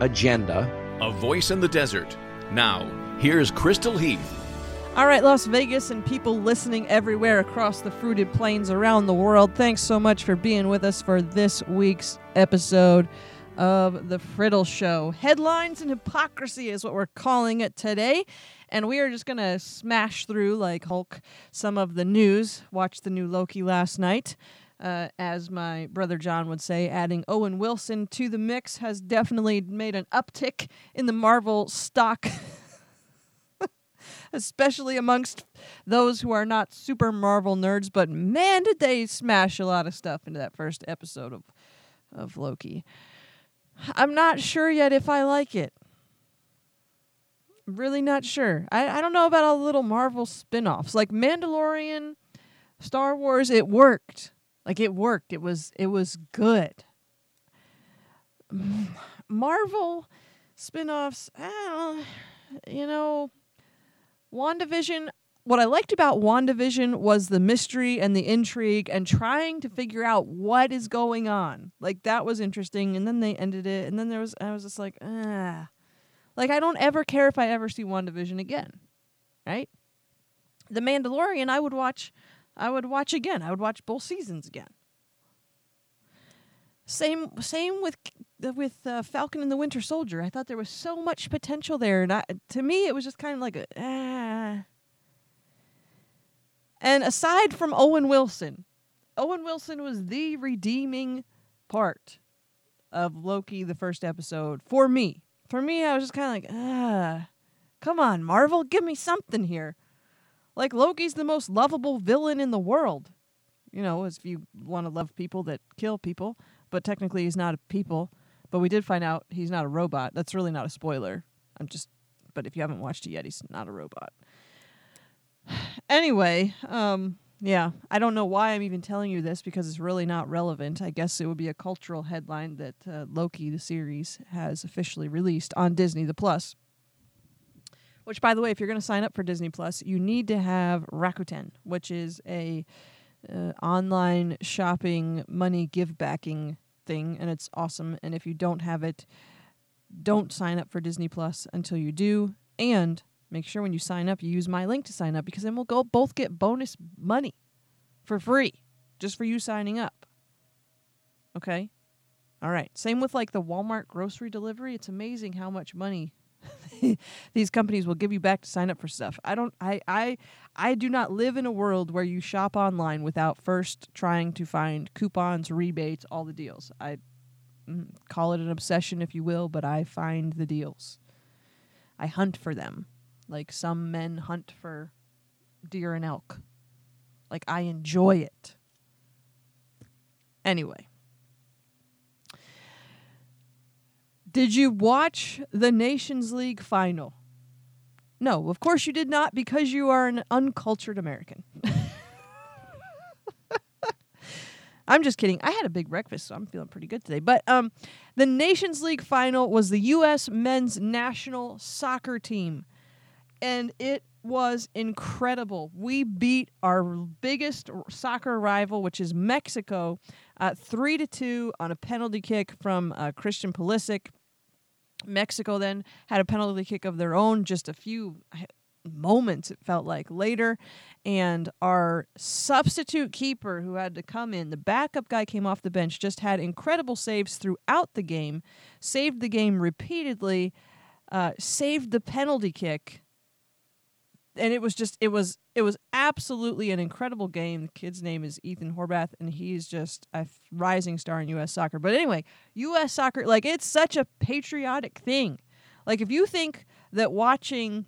agenda. A voice in the desert. Now, here's Crystal Heath. All right, Las Vegas and people listening everywhere across the fruited plains around the world, thanks so much for being with us for this week's episode of The Friddle Show. Headlines and hypocrisy is what we're calling it today. And we are just going to smash through, like Hulk, some of the news. Watched the new Loki last night. Uh, as my brother John would say, adding Owen Wilson to the mix has definitely made an uptick in the Marvel stock, especially amongst those who are not super Marvel nerds. But man, did they smash a lot of stuff into that first episode of, of Loki. I'm not sure yet if I like it. Really not sure. I, I don't know about all the little Marvel spin offs. Like Mandalorian, Star Wars, it worked. Like it worked. It was it was good. Marvel spin-offs, you know, WandaVision, what I liked about WandaVision was the mystery and the intrigue and trying to figure out what is going on. Like that was interesting and then they ended it and then there was I was just like, ah. Like I don't ever care if I ever see WandaVision again. Right? The Mandalorian I would watch I would watch again. I would watch both seasons again. Same same with with uh, Falcon and the Winter Soldier. I thought there was so much potential there, and I, to me, it was just kind of like a ah. And aside from Owen Wilson, Owen Wilson was the redeeming part of Loki, the first episode for me. For me, I was just kind of like ah, come on, Marvel, give me something here. Like Loki's the most lovable villain in the world. You know, if you want to love people that kill people but technically he's not a people. But we did find out he's not a robot. That's really not a spoiler. I'm just, but if you haven't watched it yet, he's not a robot. anyway, um, yeah, I don't know why I'm even telling you this because it's really not relevant. I guess it would be a cultural headline that uh, Loki, the series, has officially released on Disney the Plus. Which, by the way, if you're going to sign up for Disney Plus, you need to have Rakuten, which is a uh, online shopping money give backing thing and it's awesome. And if you don't have it, don't sign up for Disney Plus until you do. And make sure when you sign up, you use my link to sign up because then we'll go both get bonus money for free just for you signing up. Okay? All right. Same with like the Walmart grocery delivery. It's amazing how much money these companies will give you back to sign up for stuff. I don't I I I do not live in a world where you shop online without first trying to find coupons, rebates, all the deals. I mm, call it an obsession if you will, but I find the deals. I hunt for them. Like some men hunt for deer and elk. Like I enjoy it. Anyway, Did you watch the Nations League final? No, of course you did not because you are an uncultured American. I'm just kidding. I had a big breakfast, so I'm feeling pretty good today. But um, the Nations League final was the U.S. men's national soccer team, and it was incredible. We beat our biggest soccer rival, which is Mexico, uh, three to two on a penalty kick from uh, Christian Pulisic. Mexico then had a penalty kick of their own just a few moments, it felt like, later. And our substitute keeper, who had to come in, the backup guy came off the bench, just had incredible saves throughout the game, saved the game repeatedly, uh, saved the penalty kick and it was just it was it was absolutely an incredible game. The kid's name is Ethan Horvath, and he's just a rising star in U.S. soccer. But anyway, U.S. soccer like it's such a patriotic thing. Like if you think that watching,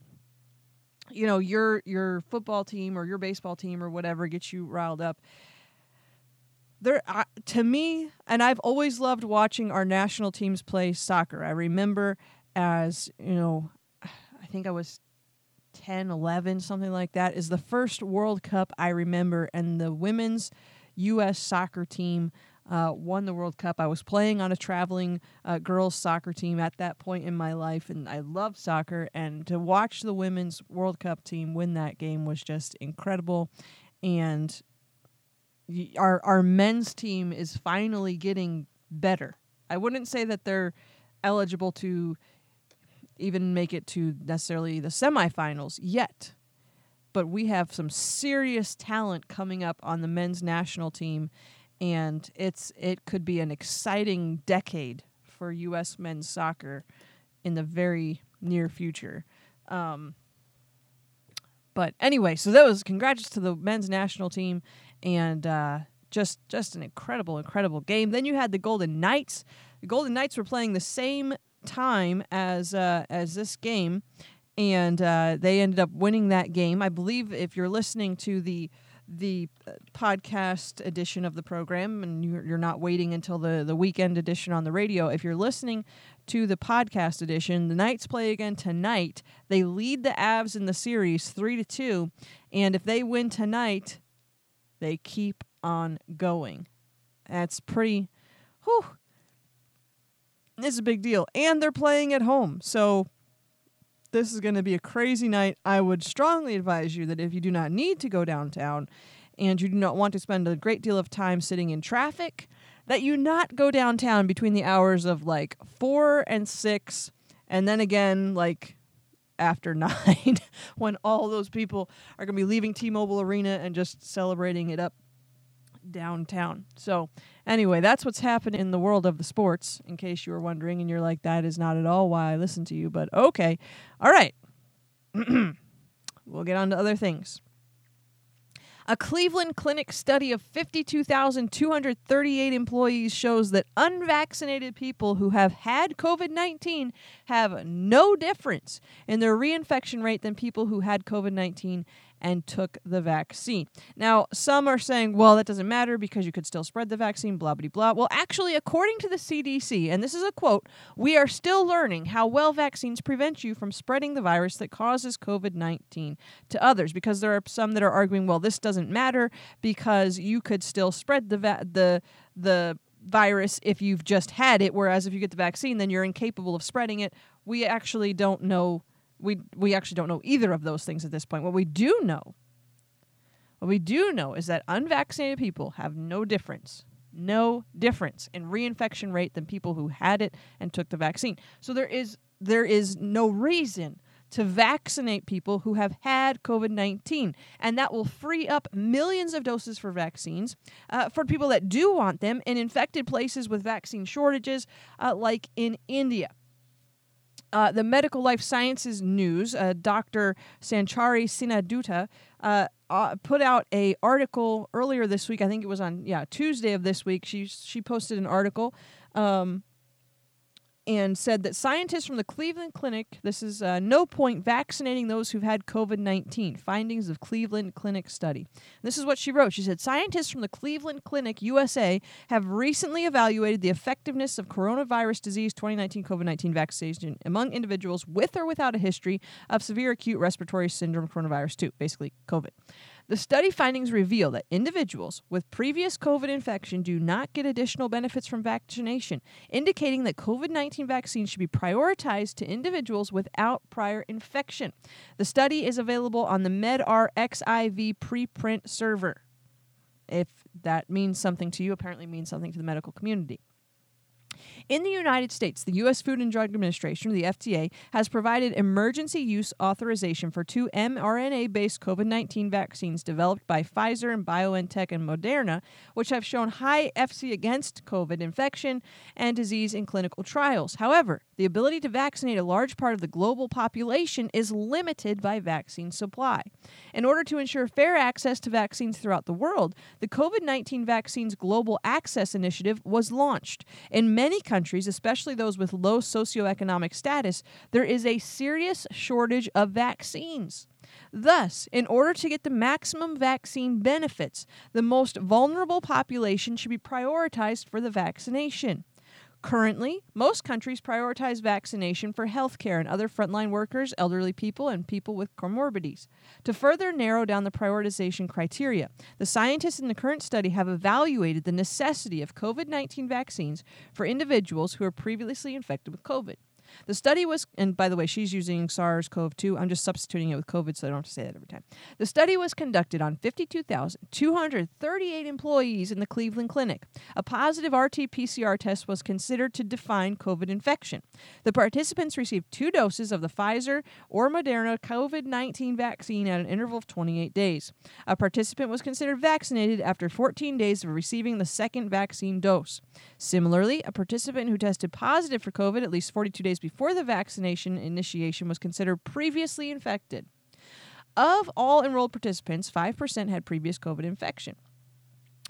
you know, your your football team or your baseball team or whatever gets you riled up, there uh, to me, and I've always loved watching our national teams play soccer. I remember as, you know, I think I was 10, 11, something like that, is the first World Cup I remember. And the women's U.S. soccer team uh, won the World Cup. I was playing on a traveling uh, girls soccer team at that point in my life, and I love soccer. And to watch the women's World Cup team win that game was just incredible. And our our men's team is finally getting better. I wouldn't say that they're eligible to even make it to necessarily the semifinals yet. But we have some serious talent coming up on the men's national team and it's it could be an exciting decade for US men's soccer in the very near future. Um, but anyway, so that was congrats to the men's national team and uh, just just an incredible incredible game. Then you had the Golden Knights. The Golden Knights were playing the same time as uh, as this game, and uh, they ended up winning that game. I believe if you're listening to the the uh, podcast edition of the program and you're, you're not waiting until the, the weekend edition on the radio if you're listening to the podcast edition the knights play again tonight they lead the avs in the series three to two and if they win tonight they keep on going that's pretty whew, it's a big deal. And they're playing at home. So this is going to be a crazy night. I would strongly advise you that if you do not need to go downtown and you do not want to spend a great deal of time sitting in traffic, that you not go downtown between the hours of like 4 and 6 and then again like after 9 when all those people are going to be leaving T-Mobile Arena and just celebrating it up downtown. So, anyway, that's what's happened in the world of the sports, in case you were wondering, and you're like, that is not at all why I listen to you, but okay. All right. we'll get on to other things. A Cleveland Clinic study of 52,238 employees shows that unvaccinated people who have had COVID 19 have no difference in their reinfection rate than people who had COVID 19 and took the vaccine. Now, some are saying, well, that doesn't matter because you could still spread the vaccine, blah, blah, blah. Well, actually, according to the CDC, and this is a quote, we are still learning how well vaccines prevent you from spreading the virus that causes COVID 19 to others because there are some that are arguing, well, this doesn't matter because you could still spread the, va- the, the, virus if you've just had it whereas if you get the vaccine then you're incapable of spreading it we actually don't know we we actually don't know either of those things at this point. What we do know, what we do know is that unvaccinated people have no difference, no difference in reinfection rate than people who had it and took the vaccine. So there is there is no reason to vaccinate people who have had COVID 19. And that will free up millions of doses for vaccines uh, for people that do want them in infected places with vaccine shortages, uh, like in India. Uh, the Medical Life Sciences News, uh, Dr. Sanchari Sinha Dutta, uh, uh, put out a article earlier this week. I think it was on yeah Tuesday of this week. She she posted an article um, and said that scientists from the Cleveland Clinic, this is uh, no point vaccinating those who've had COVID 19, findings of Cleveland Clinic study. This is what she wrote. She said Scientists from the Cleveland Clinic USA have recently evaluated the effectiveness of coronavirus disease 2019 COVID 19 vaccination among individuals with or without a history of severe acute respiratory syndrome coronavirus 2, basically COVID. The study findings reveal that individuals with previous COVID infection do not get additional benefits from vaccination, indicating that COVID 19 vaccines should be prioritized to individuals without prior infection. The study is available on the MedRxiv preprint server. If that means something to you, apparently means something to the medical community. In the United States, the U.S. Food and Drug Administration, the FDA, has provided emergency use authorization for two mRNA based COVID 19 vaccines developed by Pfizer and BioNTech and Moderna, which have shown high efficacy against COVID infection and disease in clinical trials. However, the ability to vaccinate a large part of the global population is limited by vaccine supply. In order to ensure fair access to vaccines throughout the world, the COVID 19 Vaccines Global Access Initiative was launched. In many countries, especially those with low socioeconomic status, there is a serious shortage of vaccines. Thus, in order to get the maximum vaccine benefits, the most vulnerable population should be prioritized for the vaccination. Currently, most countries prioritize vaccination for healthcare and other frontline workers, elderly people, and people with comorbidities. To further narrow down the prioritization criteria, the scientists in the current study have evaluated the necessity of COVID 19 vaccines for individuals who are previously infected with COVID. The study was, and by the way, she's using SARS CoV 2. I'm just substituting it with COVID so I don't have to say that every time. The study was conducted on 52,238 employees in the Cleveland Clinic. A positive RT PCR test was considered to define COVID infection. The participants received two doses of the Pfizer or Moderna COVID 19 vaccine at an interval of 28 days. A participant was considered vaccinated after 14 days of receiving the second vaccine dose. Similarly, a participant who tested positive for COVID at least 42 days before the vaccination initiation was considered previously infected. Of all enrolled participants, 5% had previous COVID infection.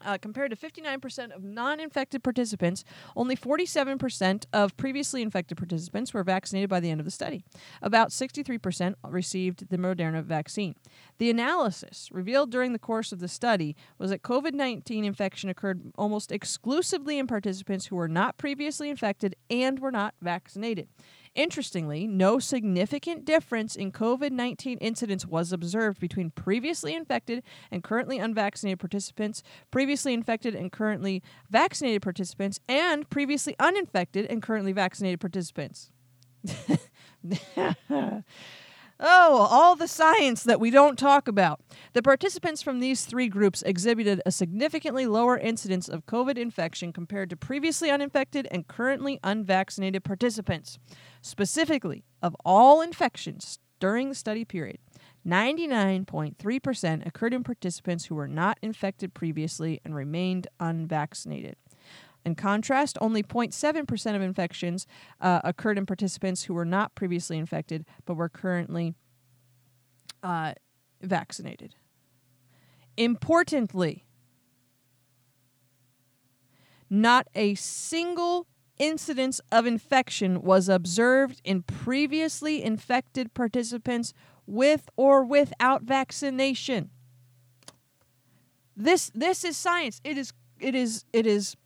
Uh, compared to 59% of non infected participants, only 47% of previously infected participants were vaccinated by the end of the study. About 63% received the Moderna vaccine. The analysis revealed during the course of the study was that COVID 19 infection occurred almost exclusively in participants who were not previously infected and were not vaccinated. Interestingly, no significant difference in COVID 19 incidence was observed between previously infected and currently unvaccinated participants, previously infected and currently vaccinated participants, and previously uninfected and currently vaccinated participants. Oh, all the science that we don't talk about. The participants from these three groups exhibited a significantly lower incidence of COVID infection compared to previously uninfected and currently unvaccinated participants. Specifically, of all infections during the study period, 99.3% occurred in participants who were not infected previously and remained unvaccinated. In contrast, only 0.7% of infections uh, occurred in participants who were not previously infected but were currently uh, vaccinated. Importantly, not a single incidence of infection was observed in previously infected participants with or without vaccination. This this is science. It is it is it is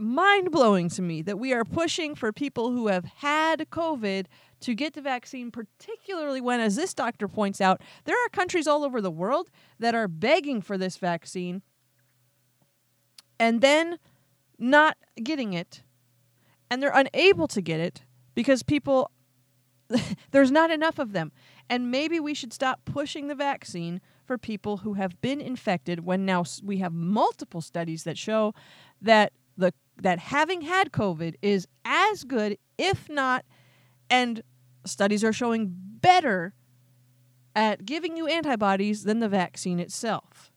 mind blowing to me that we are pushing for people who have had COVID to get the vaccine, particularly when, as this doctor points out, there are countries all over the world that are begging for this vaccine and then not getting it. And they're unable to get it because people, there's not enough of them. And maybe we should stop pushing the vaccine for people who have been infected when now we have multiple studies that show that the that having had COVID is as good, if not, and studies are showing better at giving you antibodies than the vaccine itself.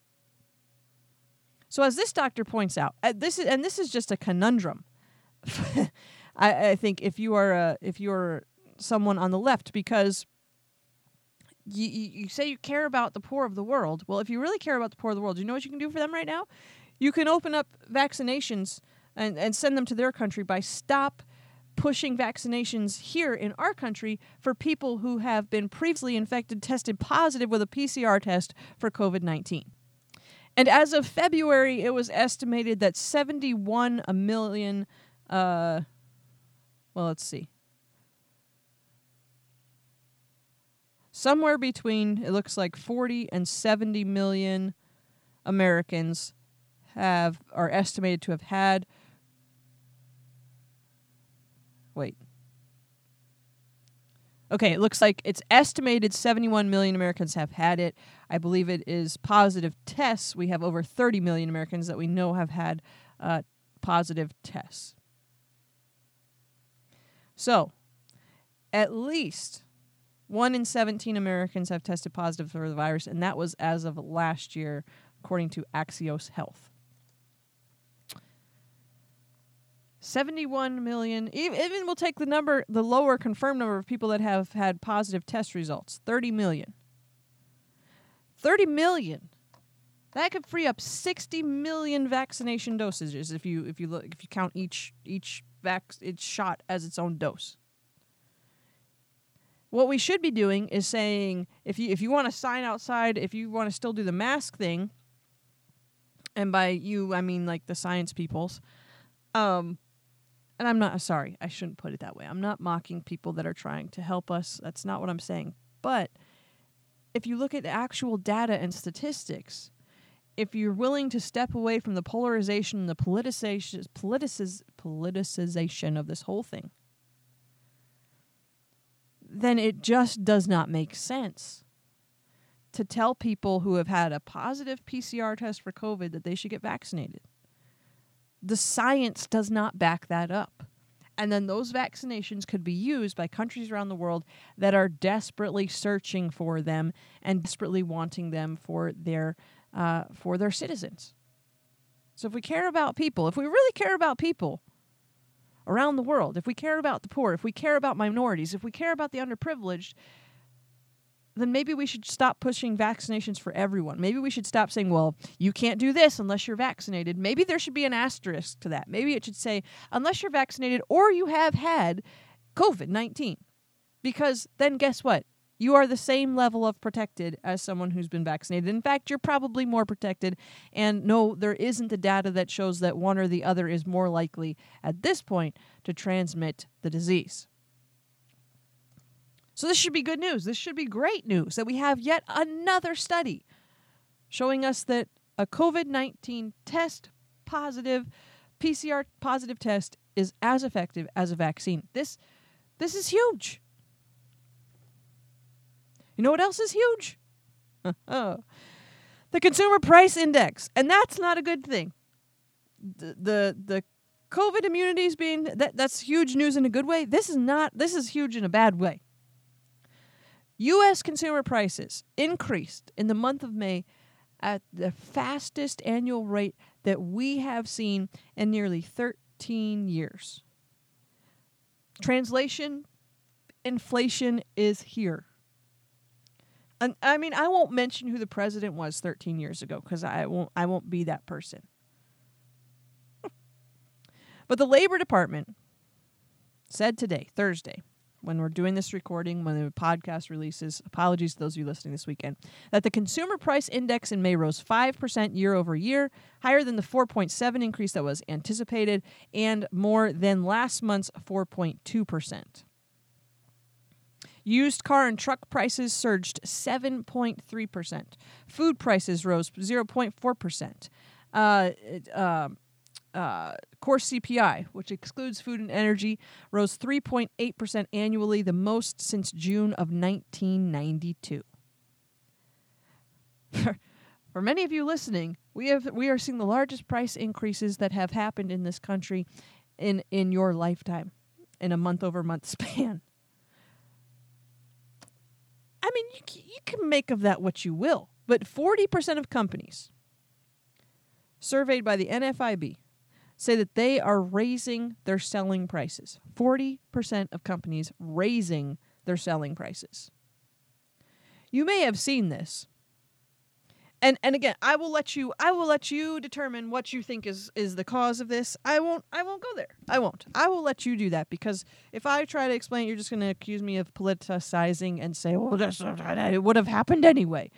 So, as this doctor points out, uh, this is and this is just a conundrum. I, I, think if you are a, if you're someone on the left, because you, you say you care about the poor of the world. Well, if you really care about the poor of the world, you know what you can do for them right now? You can open up vaccinations and, and send them to their country by stop pushing vaccinations here in our country for people who have been previously infected, tested positive with a PCR test for COVID 19. And as of February, it was estimated that 71 a million, uh, well, let's see. Somewhere between, it looks like 40 and 70 million Americans have are estimated to have had Wait. Okay, it looks like it's estimated 71 million Americans have had it. I believe it is positive tests. We have over 30 million Americans that we know have had uh, positive tests. So, at least 1 in 17 Americans have tested positive for the virus, and that was as of last year, according to Axios Health. 71 million even we'll take the number the lower confirmed number of people that have had positive test results 30 million 30 million that could free up 60 million vaccination dosages if you if you look if you count each each vac each shot as its own dose what we should be doing is saying if you if you want to sign outside if you want to still do the mask thing and by you i mean like the science peoples um and I'm not sorry, I shouldn't put it that way. I'm not mocking people that are trying to help us. That's not what I'm saying. But if you look at actual data and statistics, if you're willing to step away from the polarization and the politicization, politiciz, politicization of this whole thing, then it just does not make sense to tell people who have had a positive PCR test for COVID that they should get vaccinated. The science does not back that up. And then those vaccinations could be used by countries around the world that are desperately searching for them and desperately wanting them for their uh, for their citizens. So if we care about people, if we really care about people around the world, if we care about the poor, if we care about minorities, if we care about the underprivileged, then maybe we should stop pushing vaccinations for everyone. Maybe we should stop saying, well, you can't do this unless you're vaccinated. Maybe there should be an asterisk to that. Maybe it should say, unless you're vaccinated or you have had COVID 19. Because then guess what? You are the same level of protected as someone who's been vaccinated. In fact, you're probably more protected. And no, there isn't the data that shows that one or the other is more likely at this point to transmit the disease. So, this should be good news. This should be great news that we have yet another study showing us that a COVID 19 test positive, PCR positive test is as effective as a vaccine. This, this is huge. You know what else is huge? the consumer price index. And that's not a good thing. The, the, the COVID immunity is being that that's huge news in a good way. This is not this is huge in a bad way. U.S. consumer prices increased in the month of May at the fastest annual rate that we have seen in nearly 13 years. Translation inflation is here. And I mean, I won't mention who the president was 13 years ago because I won't I won't be that person. but the Labor Department said today, Thursday, when we're doing this recording, when the podcast releases, apologies to those of you listening this weekend, that the consumer price index in May rose 5% year over year, higher than the 4.7 increase that was anticipated, and more than last month's 4.2%. Used car and truck prices surged 7.3%. Food prices rose 0.4%. Uh, uh, uh, core CPI, which excludes food and energy, rose 3.8% annually, the most since June of 1992. For many of you listening, we have we are seeing the largest price increases that have happened in this country in in your lifetime in a month over month span. I mean, you, you can make of that what you will, but 40% of companies surveyed by the NFIB say that they are raising their selling prices. 40% of companies raising their selling prices. You may have seen this. And and again, I will let you I will let you determine what you think is is the cause of this. I won't I won't go there. I won't. I will let you do that because if I try to explain, it, you're just going to accuse me of politicizing and say, oh, "Well, this it would have happened anyway."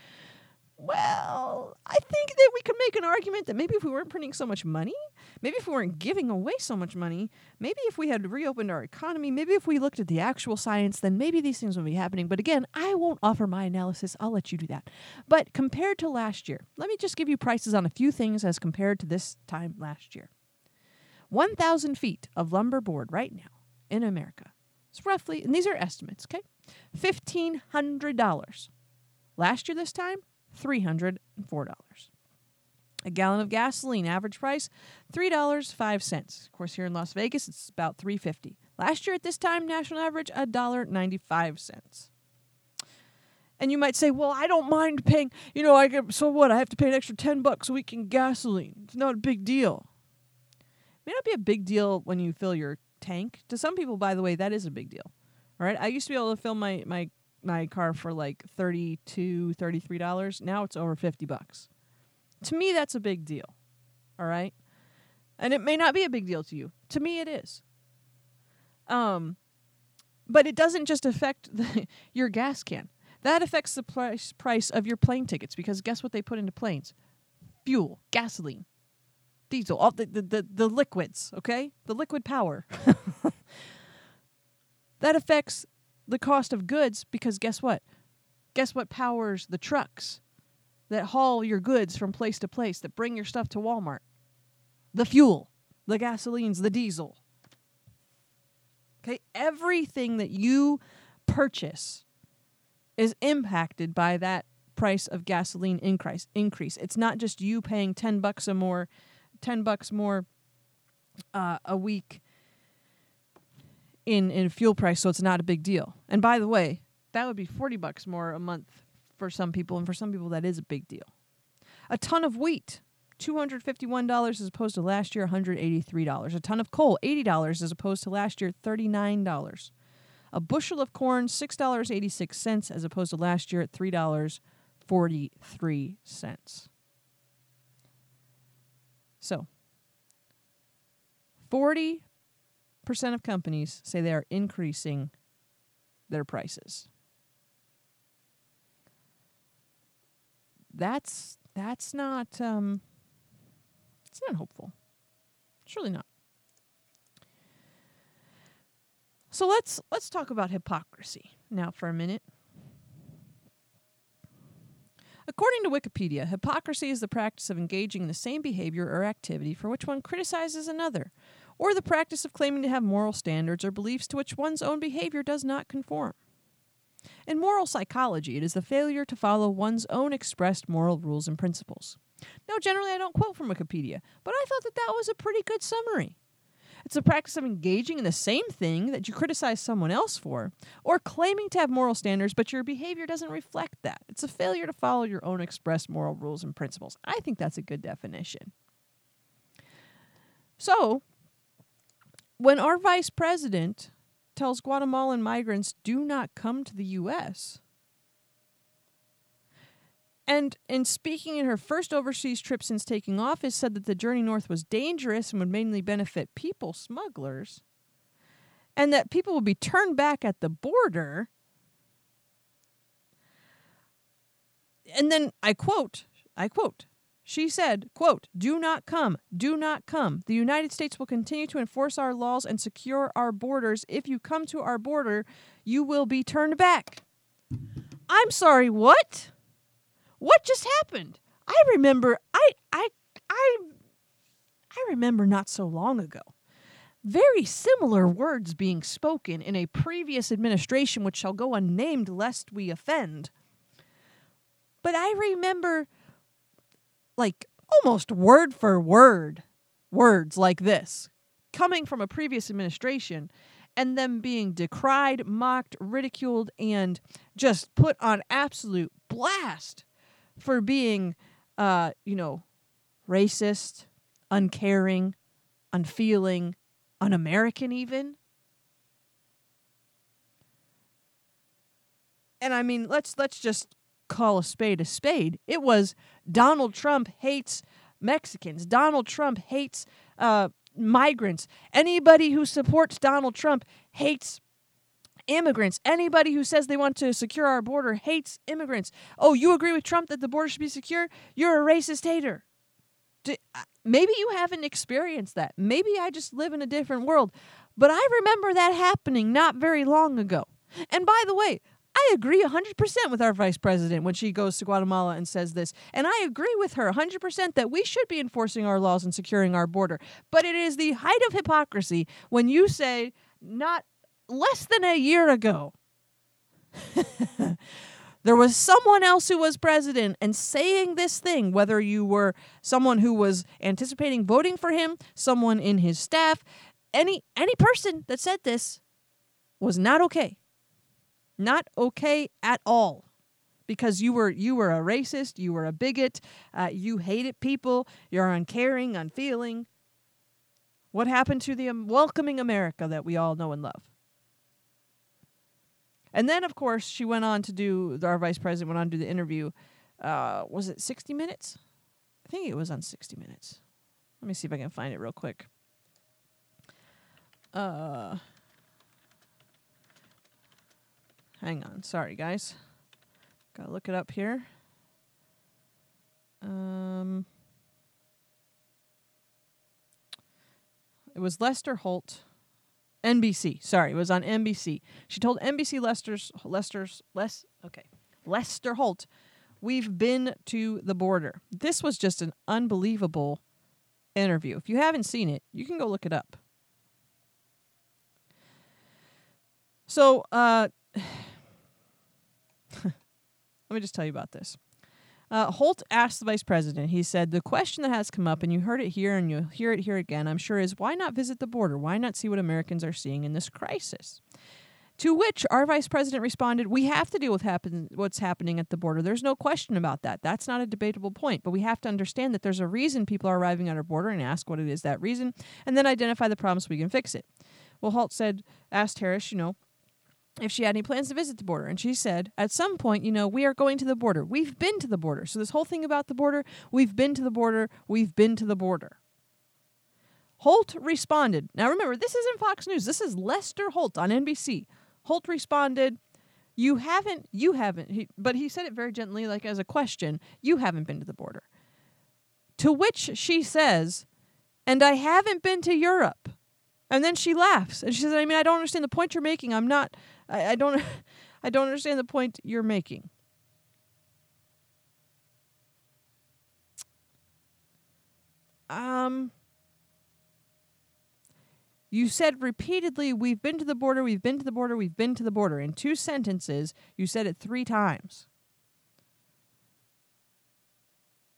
Well, I think that we could make an argument that maybe if we weren't printing so much money, maybe if we weren't giving away so much money, maybe if we had reopened our economy, maybe if we looked at the actual science, then maybe these things would be happening. But again, I won't offer my analysis. I'll let you do that. But compared to last year, let me just give you prices on a few things as compared to this time last year. 1,000 feet of lumber board right now in America. It's roughly, and these are estimates, okay? $1,500. Last year, this time, $304. A gallon of gasoline, average price $3.05. Of course, here in Las Vegas, it's about $3.50. Last year at this time, national average $1.95. And you might say, well, I don't mind paying, you know, I get, so what? I have to pay an extra 10 bucks a week in gasoline. It's not a big deal. It may not be a big deal when you fill your tank. To some people, by the way, that is a big deal. All right. I used to be able to fill my, my my car for like 32 $33. Now it's over 50 bucks. To me, that's a big deal. All right? And it may not be a big deal to you. To me, it is. Um, but it doesn't just affect the, your gas can. That affects the price price of your plane tickets because guess what they put into planes? Fuel, gasoline. diesel, all the, the, the, the liquids, okay? The liquid power. that affects the cost of goods because guess what? Guess what powers the trucks that haul your goods from place to place, that bring your stuff to Walmart? The fuel, the gasolines, the diesel. Okay? Everything that you purchase is impacted by that price of gasoline increase increase. It's not just you paying 10 bucks a more 10 bucks more uh, a week in in fuel price so it's not a big deal. And by the way, that would be 40 bucks more a month for some people and for some people that is a big deal. A ton of wheat $251 as opposed to last year $183. A ton of coal $80 as opposed to last year $39. A bushel of corn $6.86 as opposed to last year at $3.43. So, 40% of companies say they are increasing their prices. That's that's not um, it's not hopeful. Really not. So let's let's talk about hypocrisy now for a minute. According to Wikipedia, hypocrisy is the practice of engaging in the same behavior or activity for which one criticizes another, or the practice of claiming to have moral standards or beliefs to which one's own behavior does not conform. In moral psychology, it is the failure to follow one's own expressed moral rules and principles. Now, generally, I don't quote from Wikipedia, but I thought that that was a pretty good summary. It's the practice of engaging in the same thing that you criticize someone else for, or claiming to have moral standards, but your behavior doesn't reflect that. It's a failure to follow your own expressed moral rules and principles. I think that's a good definition. So, when our vice president tells Guatemalan migrants do not come to the U.S., and in speaking in her first overseas trip since taking office, said that the journey north was dangerous and would mainly benefit people smugglers, and that people would be turned back at the border. And then I quote, I quote, she said, quote, do not come, do not come. The United States will continue to enforce our laws and secure our borders. If you come to our border, you will be turned back. I'm sorry, what? What just happened? I remember I I I I remember not so long ago very similar words being spoken in a previous administration which shall go unnamed lest we offend. But I remember like almost word for word words like this coming from a previous administration and them being decried, mocked, ridiculed, and just put on absolute blast for being, uh, you know, racist, uncaring, unfeeling, un American, even. And I mean, let's let's just call a spade a spade. It was Donald Trump hates Mexicans. Donald Trump hates uh, migrants. Anybody who supports Donald Trump hates immigrants. Anybody who says they want to secure our border hates immigrants. Oh, you agree with Trump that the border should be secure? You're a racist hater. Do, uh, maybe you haven't experienced that. Maybe I just live in a different world. But I remember that happening not very long ago. And by the way, I agree 100% with our vice president when she goes to Guatemala and says this. And I agree with her 100% that we should be enforcing our laws and securing our border. But it is the height of hypocrisy when you say, not less than a year ago, there was someone else who was president and saying this thing, whether you were someone who was anticipating voting for him, someone in his staff, any any person that said this was not okay. Not okay at all. Because you were you were a racist, you were a bigot, uh, you hated people, you're uncaring, unfeeling. What happened to the um, welcoming America that we all know and love? And then, of course, she went on to do, our vice president went on to do the interview. Uh, was it 60 Minutes? I think it was on 60 Minutes. Let me see if I can find it real quick. Uh, hang on. Sorry, guys. Gotta look it up here. Um, It was Lester Holt, NBC. Sorry, it was on NBC. She told NBC Lester's Lester's less okay Lester Holt, we've been to the border. This was just an unbelievable interview. If you haven't seen it, you can go look it up. So, uh, let me just tell you about this. Uh, Holt asked the vice president, he said, The question that has come up, and you heard it here and you'll hear it here again, I'm sure, is why not visit the border? Why not see what Americans are seeing in this crisis? To which our vice president responded, We have to deal with happen- what's happening at the border. There's no question about that. That's not a debatable point. But we have to understand that there's a reason people are arriving at our border and ask what it is that reason, and then identify the problems so we can fix it. Well, Holt said, asked Harris, you know, if she had any plans to visit the border. And she said, at some point, you know, we are going to the border. We've been to the border. So, this whole thing about the border, we've been to the border, we've been to the border. Holt responded. Now, remember, this isn't Fox News. This is Lester Holt on NBC. Holt responded, You haven't, you haven't, he, but he said it very gently, like as a question, You haven't been to the border. To which she says, And I haven't been to Europe. And then she laughs and she says, I mean, I don't understand the point you're making. I'm not, I, I don't, I don't understand the point you're making. Um, you said repeatedly, We've been to the border, we've been to the border, we've been to the border. In two sentences, you said it three times.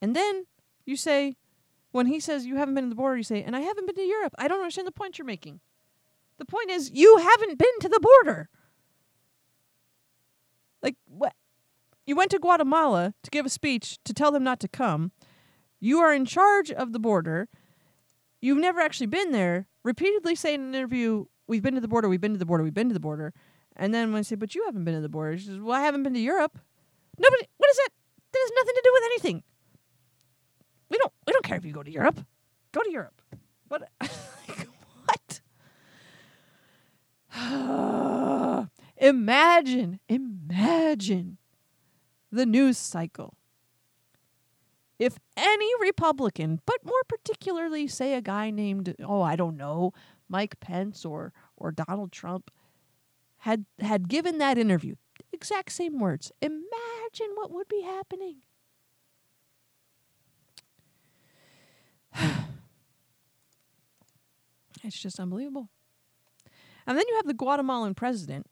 And then you say, when he says you haven't been to the border, you say, and I haven't been to Europe. I don't understand the point you're making. The point is, you haven't been to the border. Like, what? You went to Guatemala to give a speech to tell them not to come. You are in charge of the border. You've never actually been there. Repeatedly say in an interview, We've been to the border, we've been to the border, we've been to the border. And then when I say, But you haven't been to the border, she says, Well, I haven't been to Europe. Nobody, what is that? That has nothing to do with anything. We don't, we don't care if you go to Europe. Go to Europe. But, what? imagine, imagine the news cycle. If any Republican, but more particularly, say a guy named, oh, I don't know, Mike Pence or or Donald Trump, had had given that interview, exact same words. Imagine what would be happening. it's just unbelievable. And then you have the Guatemalan president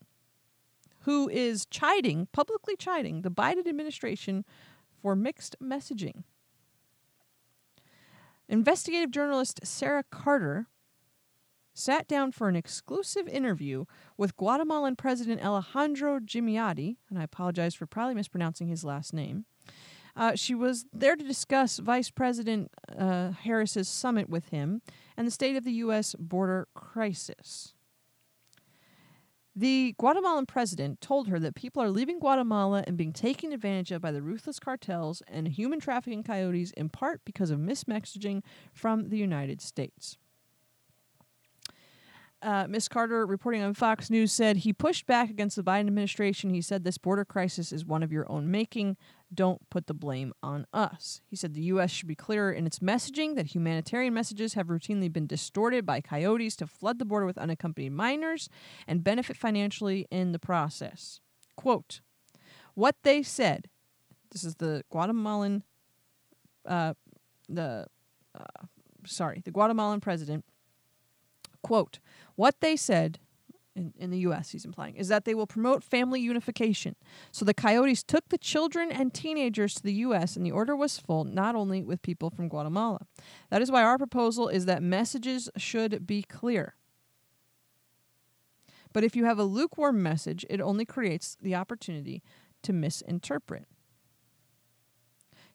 who is chiding, publicly chiding, the Biden administration for mixed messaging. Investigative journalist Sarah Carter sat down for an exclusive interview with Guatemalan President Alejandro Giammattei, and I apologize for probably mispronouncing his last name. Uh, she was there to discuss Vice President uh, Harris's summit with him and the state of the U.S. border crisis. The Guatemalan president told her that people are leaving Guatemala and being taken advantage of by the ruthless cartels and human trafficking coyotes in part because of mismessaging from the United States. Uh, Miss Carter, reporting on Fox News, said he pushed back against the Biden administration. He said this border crisis is one of your own making. Don't put the blame on us. He said the U.S. should be clearer in its messaging that humanitarian messages have routinely been distorted by coyotes to flood the border with unaccompanied minors and benefit financially in the process. Quote, what they said, this is the Guatemalan, uh, the, uh, sorry, the Guatemalan president, quote, what they said in, in the U.S., he's implying, is that they will promote family unification. So the coyotes took the children and teenagers to the U.S., and the order was full, not only with people from Guatemala. That is why our proposal is that messages should be clear. But if you have a lukewarm message, it only creates the opportunity to misinterpret.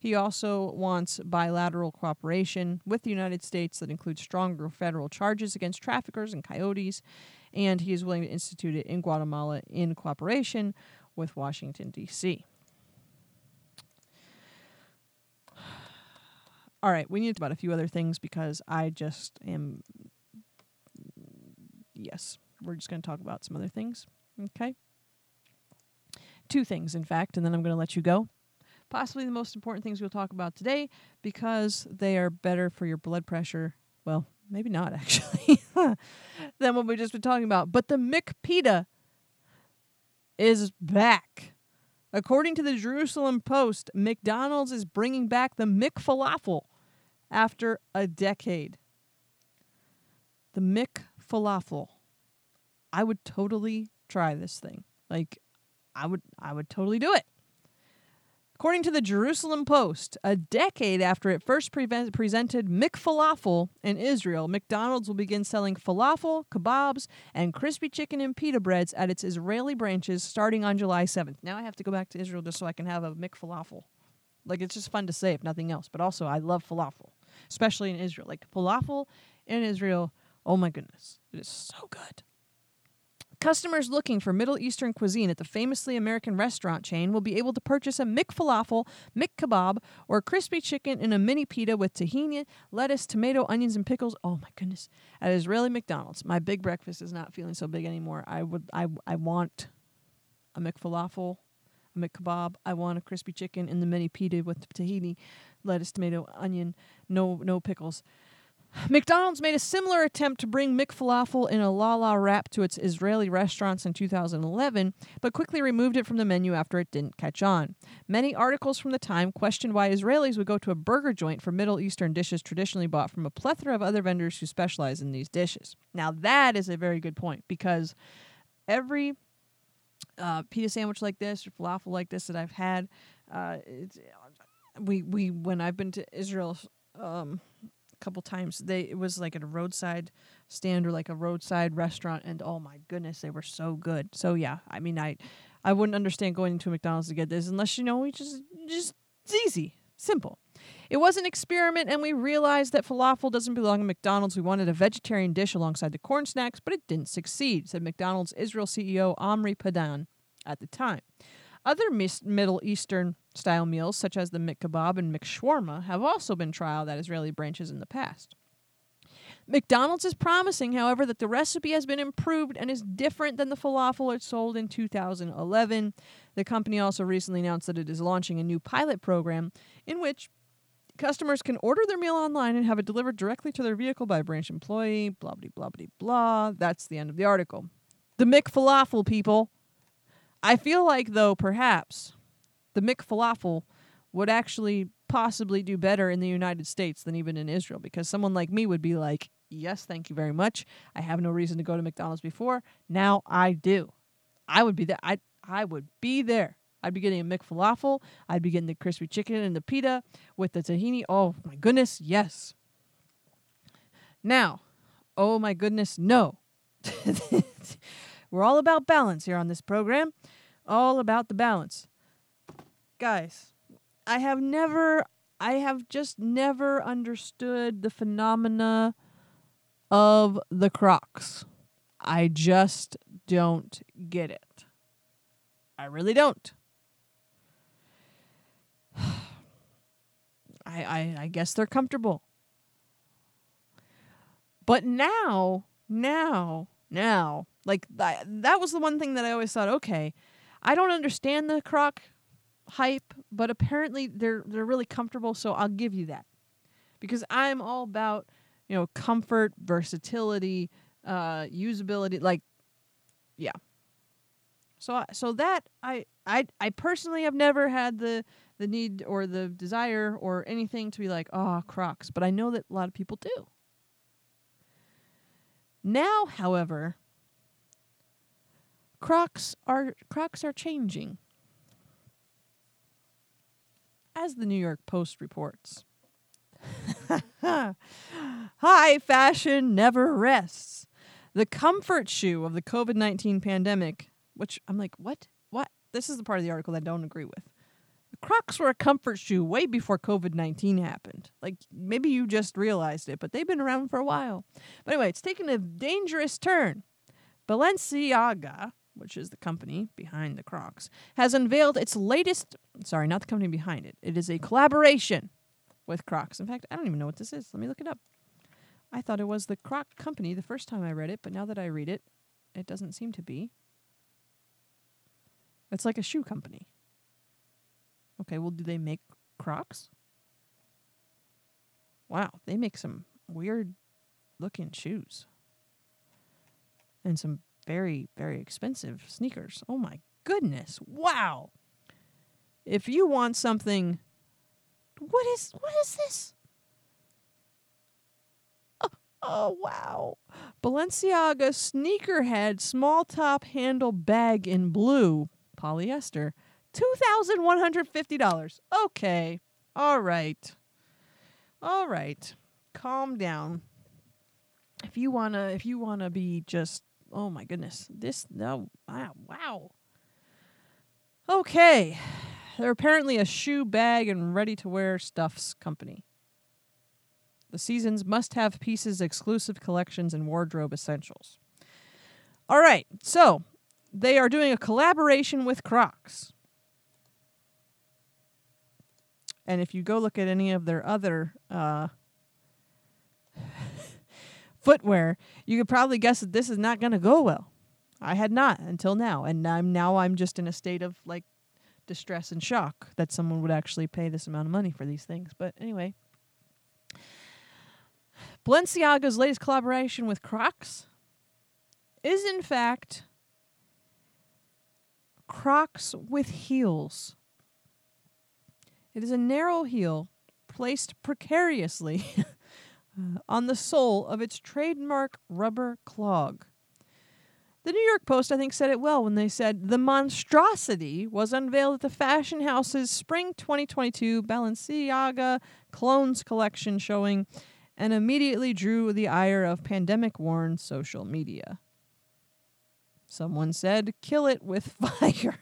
He also wants bilateral cooperation with the United States that includes stronger federal charges against traffickers and coyotes, and he is willing to institute it in Guatemala in cooperation with Washington, D.C. All right, we need to talk about a few other things because I just am. Yes, we're just going to talk about some other things. Okay. Two things, in fact, and then I'm going to let you go possibly the most important things we'll talk about today because they are better for your blood pressure. Well, maybe not actually, than what we've just been talking about. But the McPita is back. According to the Jerusalem Post, McDonald's is bringing back the McFalafel after a decade. The McFalafel. I would totally try this thing. Like I would I would totally do it. According to the Jerusalem Post, a decade after it first pre- presented McFalafel in Israel, McDonald's will begin selling falafel, kebabs, and crispy chicken and pita breads at its Israeli branches starting on July 7th. Now I have to go back to Israel just so I can have a McFalafel. Like it's just fun to say if nothing else, but also I love falafel, especially in Israel. Like falafel in Israel, oh my goodness, it is so good. Customers looking for Middle Eastern cuisine at the famously American restaurant chain will be able to purchase a McFalafel, McKebab, or crispy chicken in a mini pita with tahini, lettuce, tomato, onions, and pickles. Oh my goodness! At Israeli McDonald's, my big breakfast is not feeling so big anymore. I would, I, I want a McFalafel, a McKebab. I want a crispy chicken in the mini pita with tahini, lettuce, tomato, onion, no, no pickles. McDonald's made a similar attempt to bring McFalafel in a la la wrap to its Israeli restaurants in 2011, but quickly removed it from the menu after it didn't catch on. Many articles from the time questioned why Israelis would go to a burger joint for Middle Eastern dishes traditionally bought from a plethora of other vendors who specialize in these dishes. Now, that is a very good point because every uh, pita sandwich like this or falafel like this that I've had, uh, we we when I've been to Israel. Um, couple times. They it was like at a roadside stand or like a roadside restaurant, and oh my goodness, they were so good. So yeah, I mean, I I wouldn't understand going into McDonald's to get this unless you know we just just it's easy, simple. It was an experiment, and we realized that falafel doesn't belong in McDonald's. We wanted a vegetarian dish alongside the corn snacks, but it didn't succeed, said McDonald's Israel CEO Omri Padan at the time. Other mis- Middle Eastern style meals, such as the McKebab and McShawarma, have also been trialed at Israeli branches in the past. McDonald's is promising, however, that the recipe has been improved and is different than the falafel it sold in 2011. The company also recently announced that it is launching a new pilot program in which customers can order their meal online and have it delivered directly to their vehicle by a branch employee. Blah, blah, blah, blah, blah. That's the end of the article. The McFalafel people. I feel like, though, perhaps the McFalafel would actually possibly do better in the United States than even in Israel because someone like me would be like, yes, thank you very much. I have no reason to go to McDonald's before. Now I do. I would be there. I I would be there. I'd be getting a McFalafel. I'd be getting the crispy chicken and the pita with the tahini. Oh my goodness, yes. Now, oh my goodness, no. We're all about balance here on this program. All about the balance guys, I have never, I have just never understood the phenomena of the Crocs. I just don't get it. I really don't. I, I, I guess they're comfortable. But now, now, now, like that, that was the one thing that I always thought, okay, I don't understand the croc hype, but apparently they're they're really comfortable, so I'll give you that. Because I'm all about, you know, comfort, versatility, uh usability, like yeah. So so that I I I personally have never had the the need or the desire or anything to be like, "Oh, Crocs," but I know that a lot of people do. Now, however, Crocs are Crocs are changing as the New York Post reports. High fashion never rests. The comfort shoe of the COVID 19 pandemic, which I'm like, what? What? This is the part of the article that I don't agree with. The Crocs were a comfort shoe way before COVID 19 happened. Like, maybe you just realized it, but they've been around for a while. But anyway, it's taken a dangerous turn. Balenciaga, which is the company behind the Crocs, has unveiled its latest. Sorry, not the company behind it. It is a collaboration with Crocs. In fact, I don't even know what this is. Let me look it up. I thought it was the Croc company the first time I read it, but now that I read it, it doesn't seem to be. It's like a shoe company. Okay, well, do they make Crocs? Wow, they make some weird looking shoes. And some very, very expensive sneakers. Oh my goodness. Wow. If you want something what is what is this? Oh, oh wow. Balenciaga sneakerhead small top handle bag in blue polyester. $2,150. Okay. All right. All right. Calm down. If you want to if you want to be just oh my goodness. This no wow. Wow. Okay. They're apparently a shoe bag and ready to wear stuffs company. The seasons must have pieces, exclusive collections, and wardrobe essentials. All right, so they are doing a collaboration with Crocs. And if you go look at any of their other uh, footwear, you could probably guess that this is not going to go well. I had not until now, and I'm now I'm just in a state of like distress and shock that someone would actually pay this amount of money for these things. But anyway, Balenciaga's latest collaboration with Crocs is in fact Crocs with heels. It is a narrow heel placed precariously Uh, on the sole of its trademark rubber clog. The New York Post, I think, said it well when they said the monstrosity was unveiled at the fashion house's spring 2022 Balenciaga Clones collection showing and immediately drew the ire of pandemic worn social media. Someone said, kill it with fire.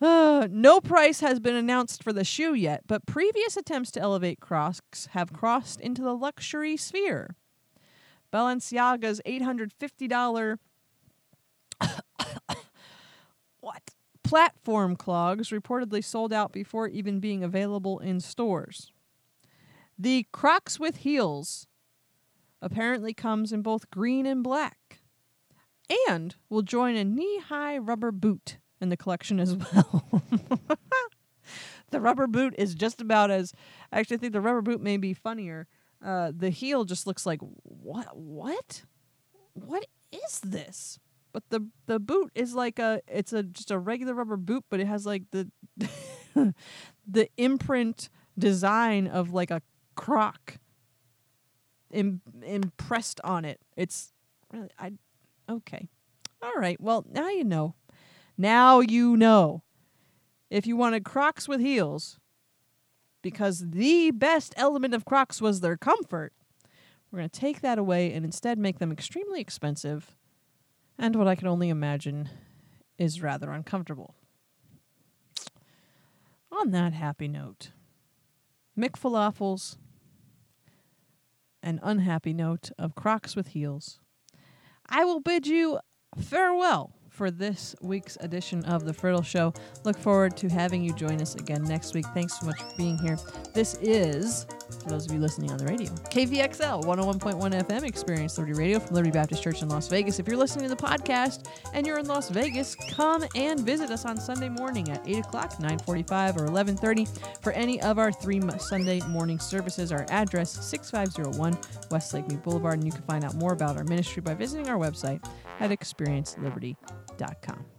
Uh, no price has been announced for the shoe yet, but previous attempts to elevate Crocs have crossed into the luxury sphere. Balenciaga's $850 what? Platform clogs reportedly sold out before even being available in stores. The Crocs with heels apparently comes in both green and black and will join a knee-high rubber boot in the collection as well. the rubber boot is just about as actually I think the rubber boot may be funnier. Uh, the heel just looks like what what what is this? But the the boot is like a it's a just a regular rubber boot, but it has like the the imprint design of like a croc Im- impressed on it. It's really I okay. All right. Well, now you know. Now you know. If you wanted Crocs with heels, because the best element of Crocs was their comfort, we're going to take that away and instead make them extremely expensive and what I can only imagine is rather uncomfortable. On that happy note, McFalafels, an unhappy note of Crocs with heels, I will bid you farewell for this week's edition of The Friddle Show. Look forward to having you join us again next week. Thanks so much for being here. This is, for those of you listening on the radio, KVXL 101.1 FM Experience Liberty Radio from Liberty Baptist Church in Las Vegas. If you're listening to the podcast and you're in Las Vegas, come and visit us on Sunday morning at 8 o'clock, 9.45, or 11.30 for any of our three Sunday morning services. Our address, 6501 West Lake Boulevard, and you can find out more about our ministry by visiting our website at experienceliberty.com.